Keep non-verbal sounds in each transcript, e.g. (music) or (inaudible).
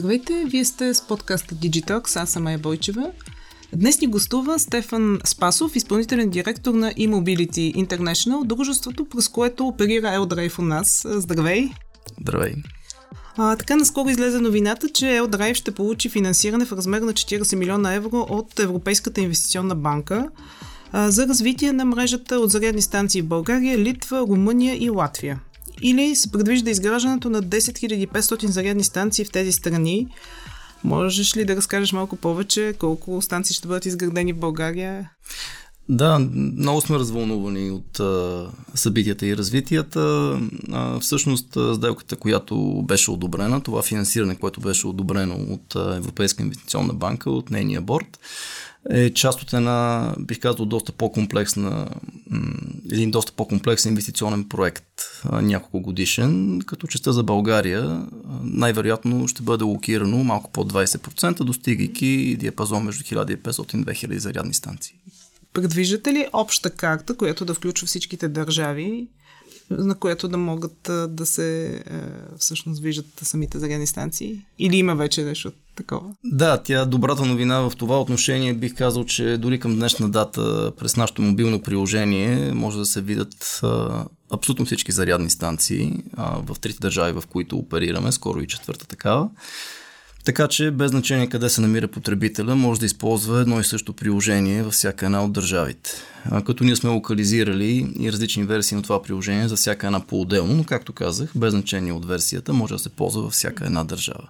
Здравейте, вие сте с подкаста Digitox, аз съм Майя Бойчева. Днес ни гостува Стефан Спасов, изпълнителен директор на eMobility International, дружеството, през което оперира Eldrive у нас. Здравей! Здравей! А, така наскоро излезе новината, че Eldrive ще получи финансиране в размер на 40 милиона евро от Европейската инвестиционна банка а, за развитие на мрежата от зарядни станции в България, Литва, Румъния и Латвия. Или се предвижда изграждането на 10 500 зарядни станции в тези страни. Можеш ли да разкажеш малко повече колко станции ще бъдат изградени в България? Да, много сме развълнувани от а, събитията и развитията. А, всъщност, сделката, която беше одобрена, това финансиране, което беше одобрено от Европейска инвестиционна банка, от нейния борт, е част от една, бих казал, доста по-комплексна, един доста по-комплексен инвестиционен проект, няколко годишен, като частта за България най-вероятно ще бъде локирано малко под 20%, достигайки диапазон между 1500 и 2000 зарядни станции. Предвиждате ли обща карта, която да включва всичките държави на което да могат да се всъщност виждат самите зарядни станции? Или има вече нещо такова? Да, тя добрата новина в това отношение бих казал, че дори към днешна дата през нашето мобилно приложение може да се видят абсолютно всички зарядни станции в трите държави, в които оперираме, скоро и четвърта такава. Така че, без значение къде се намира потребителя, може да използва едно и също приложение във всяка една от държавите. Като ние сме локализирали и различни версии на това приложение за всяка една по-отделно, но както казах, без значение от версията, може да се ползва във всяка една държава.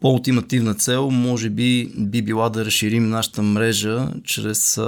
По-ултимативна цел може би би била да разширим нашата мрежа чрез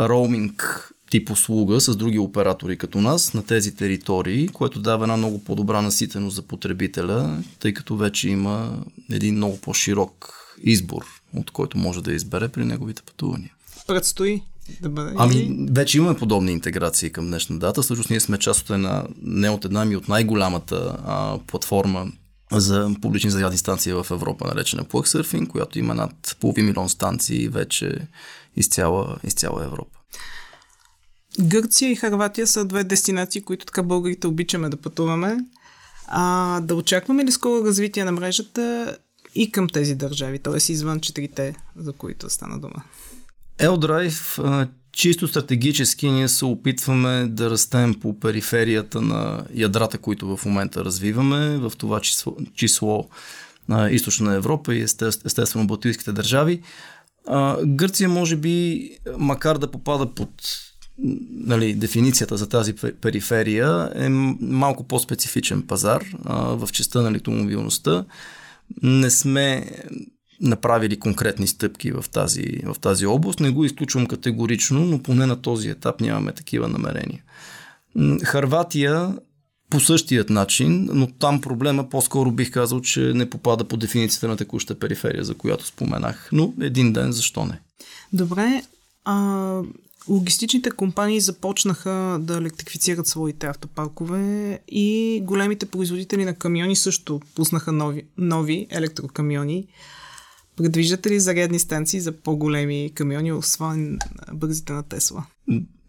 роуминг тип услуга с други оператори като нас на тези територии, което дава една много по-добра наситеност за потребителя, тъй като вече има един много по-широк избор, от който може да избере при неговите пътувания. Предстои да бъде. Ами, вече имаме подобни интеграции към днешна дата. Всъщност ние сме част от една, не от една, ми от най-голямата а, платформа за публични зарядни станции в Европа, наречена Plug която има над половин милион станции вече из цяла, из цяла Европа. Гърция и Харватия са две дестинации, които така българите обичаме да пътуваме. А да очакваме ли скоро развитие на мрежата и към тези държави, т.е. извън четирите, за които стана дума? Елдрайв, чисто стратегически ние се опитваме да растем по периферията на ядрата, които в момента развиваме, в това число, число на източна Европа и естествено Балтийските държави. Гърция може би, макар да попада под нали, дефиницията за тази периферия е малко по-специфичен пазар а, в частта на електромобилността. Не сме направили конкретни стъпки в тази, в тази област. Не го изключвам категорично, но поне на този етап нямаме такива намерения. Харватия по същият начин, но там проблема по-скоро бих казал, че не попада по дефиницията на текуща периферия, за която споменах. Но един ден, защо не? Добре, а Логистичните компании започнаха да електрифицират своите автопаркове и големите производители на камиони също пуснаха нови, нови електрокамиони. Предвиждате ли зарядни станции за по-големи камиони, освен бързите на Тесла?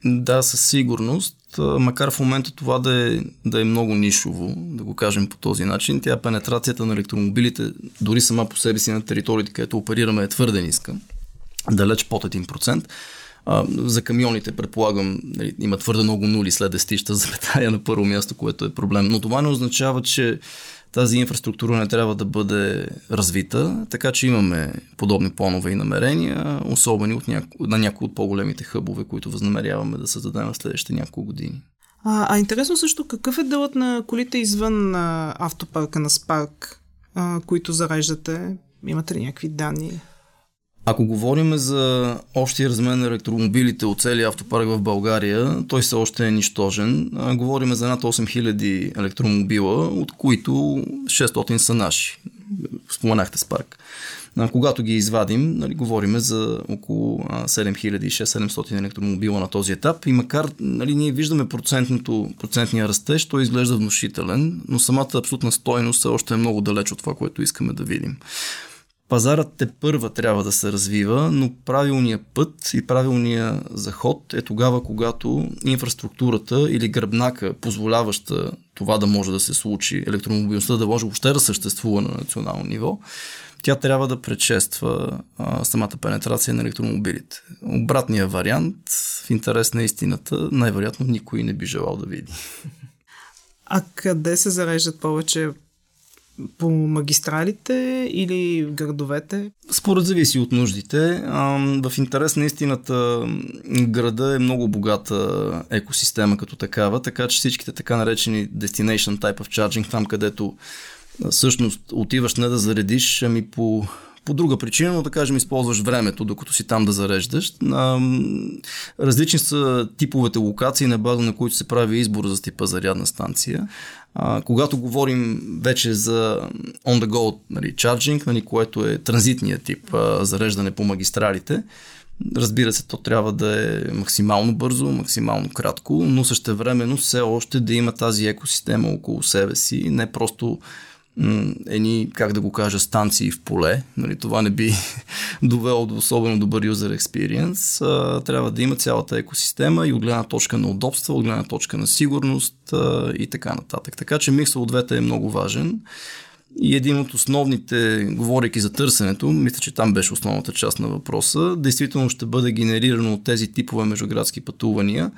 Да, със сигурност. Макар в момента това да е, да е много нишово, да го кажем по този начин, тя пенетрацията на електромобилите, дори сама по себе си на териториите, където оперираме, е твърде ниска. Далеч под 1%. А, за камионите, предполагам, нали, има твърде много нули след 10 запетая на първо място, което е проблем. Но това не означава, че тази инфраструктура не трябва да бъде развита, така че имаме подобни планове и намерения, особени от няко... на някои от по-големите хъбове, които възнамеряваме да създадем в следващите няколко години. А, а интересно също, какъв е делът на колите извън а, автопарка на Спарк, а, които зареждате? Имате ли някакви данни? Ако говорим за общия размен на електромобилите от целия автопарк в България, той все още е нищожен. Говорим за над 8000 електромобила, от които 600 са наши. Споменахте Спарк. Когато ги извадим, нали, говорим за около 7600-700 електромобила на този етап и макар нали, ние виждаме процентния растеж, той изглежда внушителен, но самата абсолютна стойност е още е много далеч от това, което искаме да видим. Пазарът те първа трябва да се развива, но правилният път и правилният заход е тогава, когато инфраструктурата или гръбнака, позволяваща това да може да се случи, електромобилността да може въобще да съществува на национално ниво, тя трябва да предшества а, самата пенетрация на електромобилите. Обратният вариант, в интерес на истината, най-вероятно никой не би желал да види. А къде се зареждат повече по магистралите или градовете? Според зависи от нуждите. В интерес на истината града е много богата екосистема като такава, така че всичките така наречени destination type of charging, там където всъщност отиваш не да заредиш, ами по по друга причина, но да кажем използваш времето, докато си там да зареждаш. различни са типовете локации, на база на които се прави избор за типа зарядна станция. Когато говорим вече за on the go нали, charging, нали, което е транзитният тип зареждане по магистралите, Разбира се, то трябва да е максимално бързо, максимално кратко, но същевременно все още да има тази екосистема около себе си, не просто едни, как да го кажа, станции в поле. Нали, това не би (laughs) довело до особено добър юзер experience. А, трябва да има цялата екосистема и от гледна точка на удобство, от гледна точка на сигурност а, и така нататък. Така че миксът от двете е много важен. И един от основните, говоряки за търсенето, мисля, че там беше основната част на въпроса, действително ще бъде генерирано от тези типове междуградски пътувания,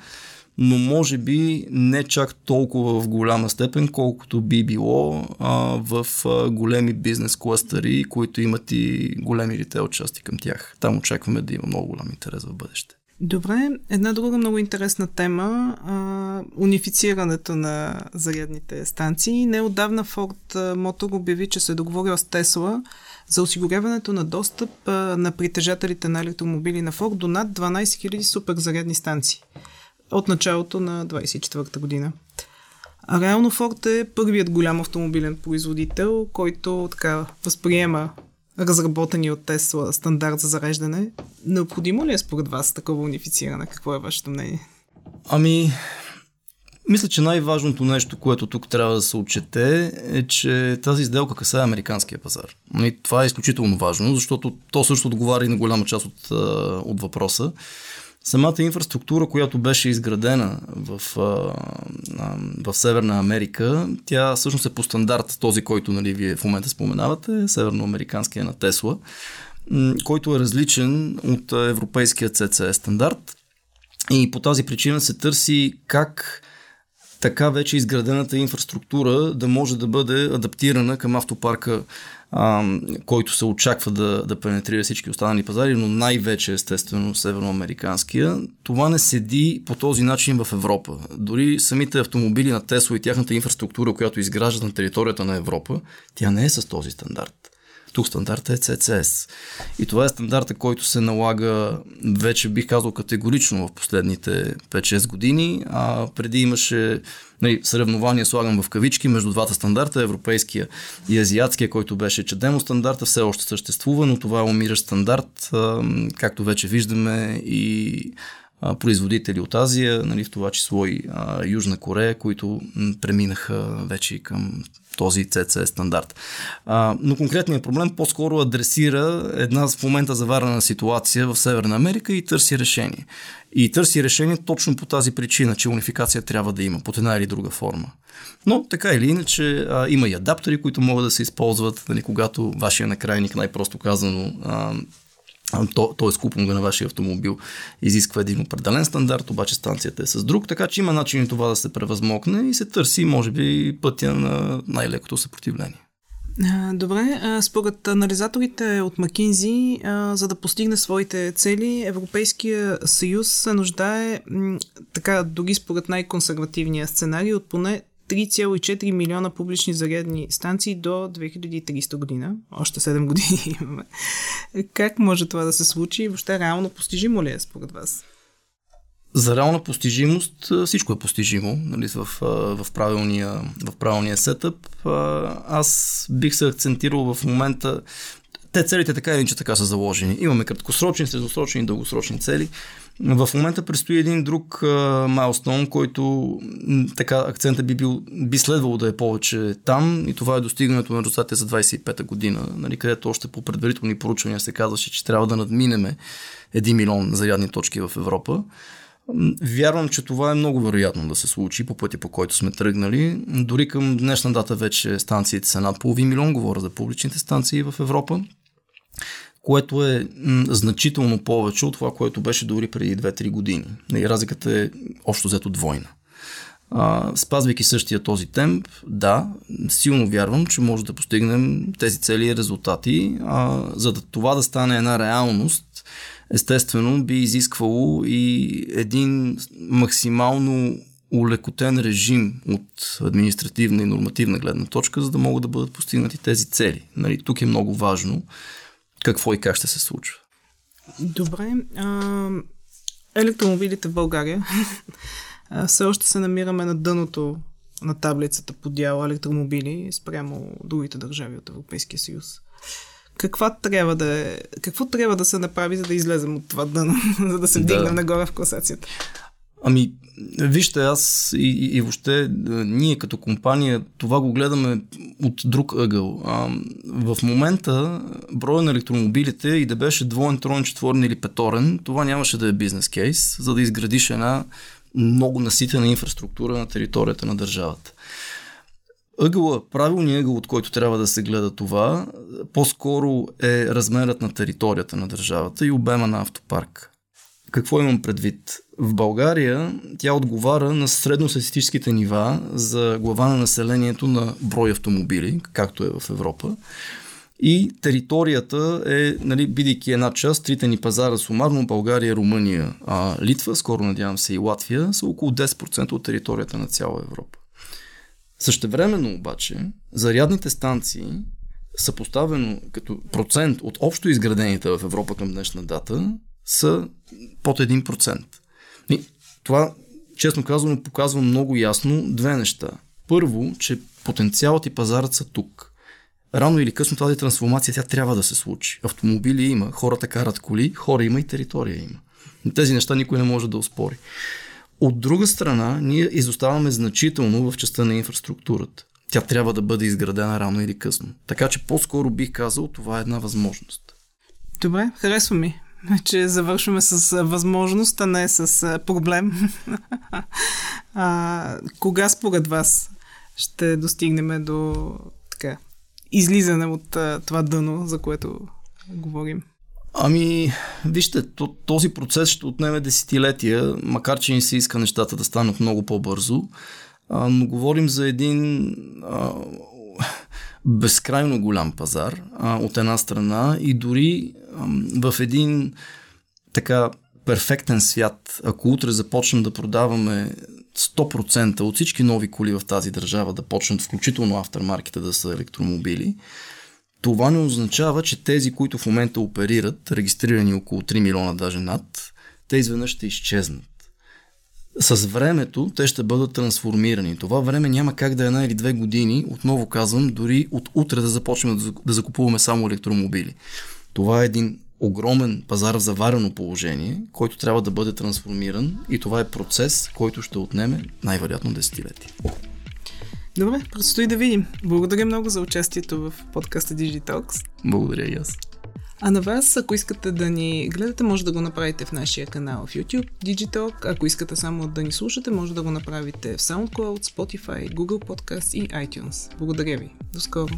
но може би не чак толкова в голяма степен, колкото би било а, в а, големи бизнес кластъри, които имат и големи ритейл части към тях. Там очакваме да има много голям интерес в бъдеще. Добре, една друга много интересна тема а, унифицирането на зарядните станции. Неодавна Ford Motor обяви, че се е договорил с Тесла за осигуряването на достъп а, на притежателите на електромобили на Ford до над 12 000 супер зарядни станции от началото на 24-та година. А реално Форд е първият голям автомобилен производител, който така възприема разработени от Тесла стандарт за зареждане. Необходимо ли е според вас такова унифициране? Какво е вашето мнение? Ами, мисля, че най-важното нещо, което тук трябва да се отчете е, че тази сделка касае американския пазар. И ами, това е изключително важно, защото то също отговаря и на голяма част от, от въпроса. Самата инфраструктура, която беше изградена в, в Северна Америка, тя всъщност е по стандарт този, който нали, вие в момента споменавате, северноамериканския на Тесла, който е различен от европейския CCE стандарт. И по тази причина се търси как така вече изградената инфраструктура да може да бъде адаптирана към автопарка който се очаква да, да пенетрира всички останали пазари, но най-вече естествено северноамериканския. Това не седи по този начин в Европа. Дори самите автомобили на Тесла и тяхната инфраструктура, която изграждат на територията на Европа, тя не е с този стандарт. Тук стандартът е CCS. И това е стандарта, който се налага вече бих казал категорично в последните 5-6 години. А преди имаше нали, съревнования, слагам в кавички, между двата стандарта, европейския и азиатския, който беше чадемо стандарта, все още съществува, но това е умиращ стандарт, както вече виждаме и производители от Азия, нали, в това число и а, Южна Корея, които преминаха вече към този CC стандарт. А, но конкретният проблем по-скоро адресира една в момента заварена ситуация в Северна Америка и търси решение. И търси решение точно по тази причина, че унификация трябва да има под една или друга форма. Но така или иначе а, има и адаптери, които могат да се използват, нали, когато вашия накрайник, най-просто казано, а, то, т.е. купонга на вашия автомобил изисква един определен стандарт, обаче станцията е с друг, така че има начин това да се превъзмокне и се търси, може би, пътя на най-лекото съпротивление. Добре, според анализаторите от Макинзи, за да постигне своите цели, Европейския съюз се нуждае, така дори според най-консервативния сценарий, от поне 3,4 милиона публични зарядни станции до 2300 година. Още 7 години (laughs) имаме. Как може това да се случи и въобще реално постижимо ли е според вас? За реална постижимост всичко е постижимо нали, в, в, правилния, в правилния сетъп. Аз бих се акцентирал в момента те целите така или иначе така са заложени. Имаме краткосрочни, средносрочни и дългосрочни цели. В момента предстои един друг майлстон, който така акцента би, бил, би следвало да е повече там и това е достигането на резултатите за 25-та година, нали, където още по предварителни поручвания се казваше, че трябва да надминеме 1 милион зарядни точки в Европа. Вярвам, че това е много вероятно да се случи по пътя, по който сме тръгнали. Дори към днешна дата вече станциите са над половин милион, говоря за публичните станции в Европа, което е значително повече от това, което беше дори преди 2-3 години. И разликата е общо взето двойна. А, спазвайки същия този темп, да, силно вярвам, че може да постигнем тези цели и резултати. А, за да това да стане една реалност, естествено би изисквало и един максимално улекотен режим от административна и нормативна гледна точка, за да могат да бъдат постигнати тези цели. Нали, тук е много важно какво и как ще се случва. Добре. А, електромобилите в България (laughs) все още се намираме на дъното на таблицата по дял електромобили спрямо другите държави от Европейския съюз каква трябва да е, какво трябва да се направи, за да излезем от това дъно, (laughs) за да се вдигнем да. нагоре в класацията? Ами, вижте, аз и, и, въобще ние като компания това го гледаме от друг ъгъл. А, в момента броя на електромобилите и да беше двоен, троен, четворен или петорен, това нямаше да е бизнес кейс, за да изградиш една много наситена инфраструктура на територията на държавата. Ъгъла, правилният ъгъл, от който трябва да се гледа това, по-скоро е размерът на територията на държавата и обема на автопарк. Какво имам предвид? В България тя отговаря на средностатистическите нива за глава на населението на брой автомобили, както е в Европа. И територията е, нали, бидейки една част, трите ни пазара сумарно, България, Румъния, а Литва, скоро надявам се и Латвия, са около 10% от територията на цяла Европа. Същевременно обаче, зарядните станции са поставено като процент от общо изградените в Европа към днешна дата са под 1%. И това, честно казано, показва много ясно две неща. Първо, че потенциалът и пазарът са тук. Рано или късно тази трансформация тя трябва да се случи. Автомобили има, хората карат коли, хора има и територия има. Тези неща никой не може да успори. От друга страна, ние изоставаме значително в частта на инфраструктурата. Тя трябва да бъде изградена рано или късно. Така че по-скоро бих казал, това е една възможност. Добре, харесва ми, (laughs) че завършваме с възможност, а не с проблем. (laughs) а, кога според вас ще достигнем до така, излизане от това дъно, за което говорим? Ами, вижте, този процес ще отнеме десетилетия, макар че ни се иска нещата да станат много по-бързо, но говорим за един а, (laughs) безкрайно голям пазар а, от една страна и дори в един така перфектен свят, ако утре започнем да продаваме 100% от всички нови коли в тази държава да почнат, включително автомарките да са електромобили, това не означава, че тези, които в момента оперират, регистрирани около 3 милиона, даже над, те изведнъж ще изчезнат. С времето те ще бъдат трансформирани. Това време няма как да е една или две години, отново казвам, дори от утре да започнем да закупуваме само електромобили. Това е един огромен пазар в заварено положение, който трябва да бъде трансформиран и това е процес, който ще отнеме най-вероятно десетилетие. Добре, предстои да видим. Благодаря много за участието в подкаста Digitalks. Благодаря и аз. А на вас, ако искате да ни гледате, може да го направите в нашия канал в YouTube Digitalk. Ако искате само да ни слушате, може да го направите в SoundCloud, Spotify, Google Podcast и iTunes. Благодаря ви. До скоро!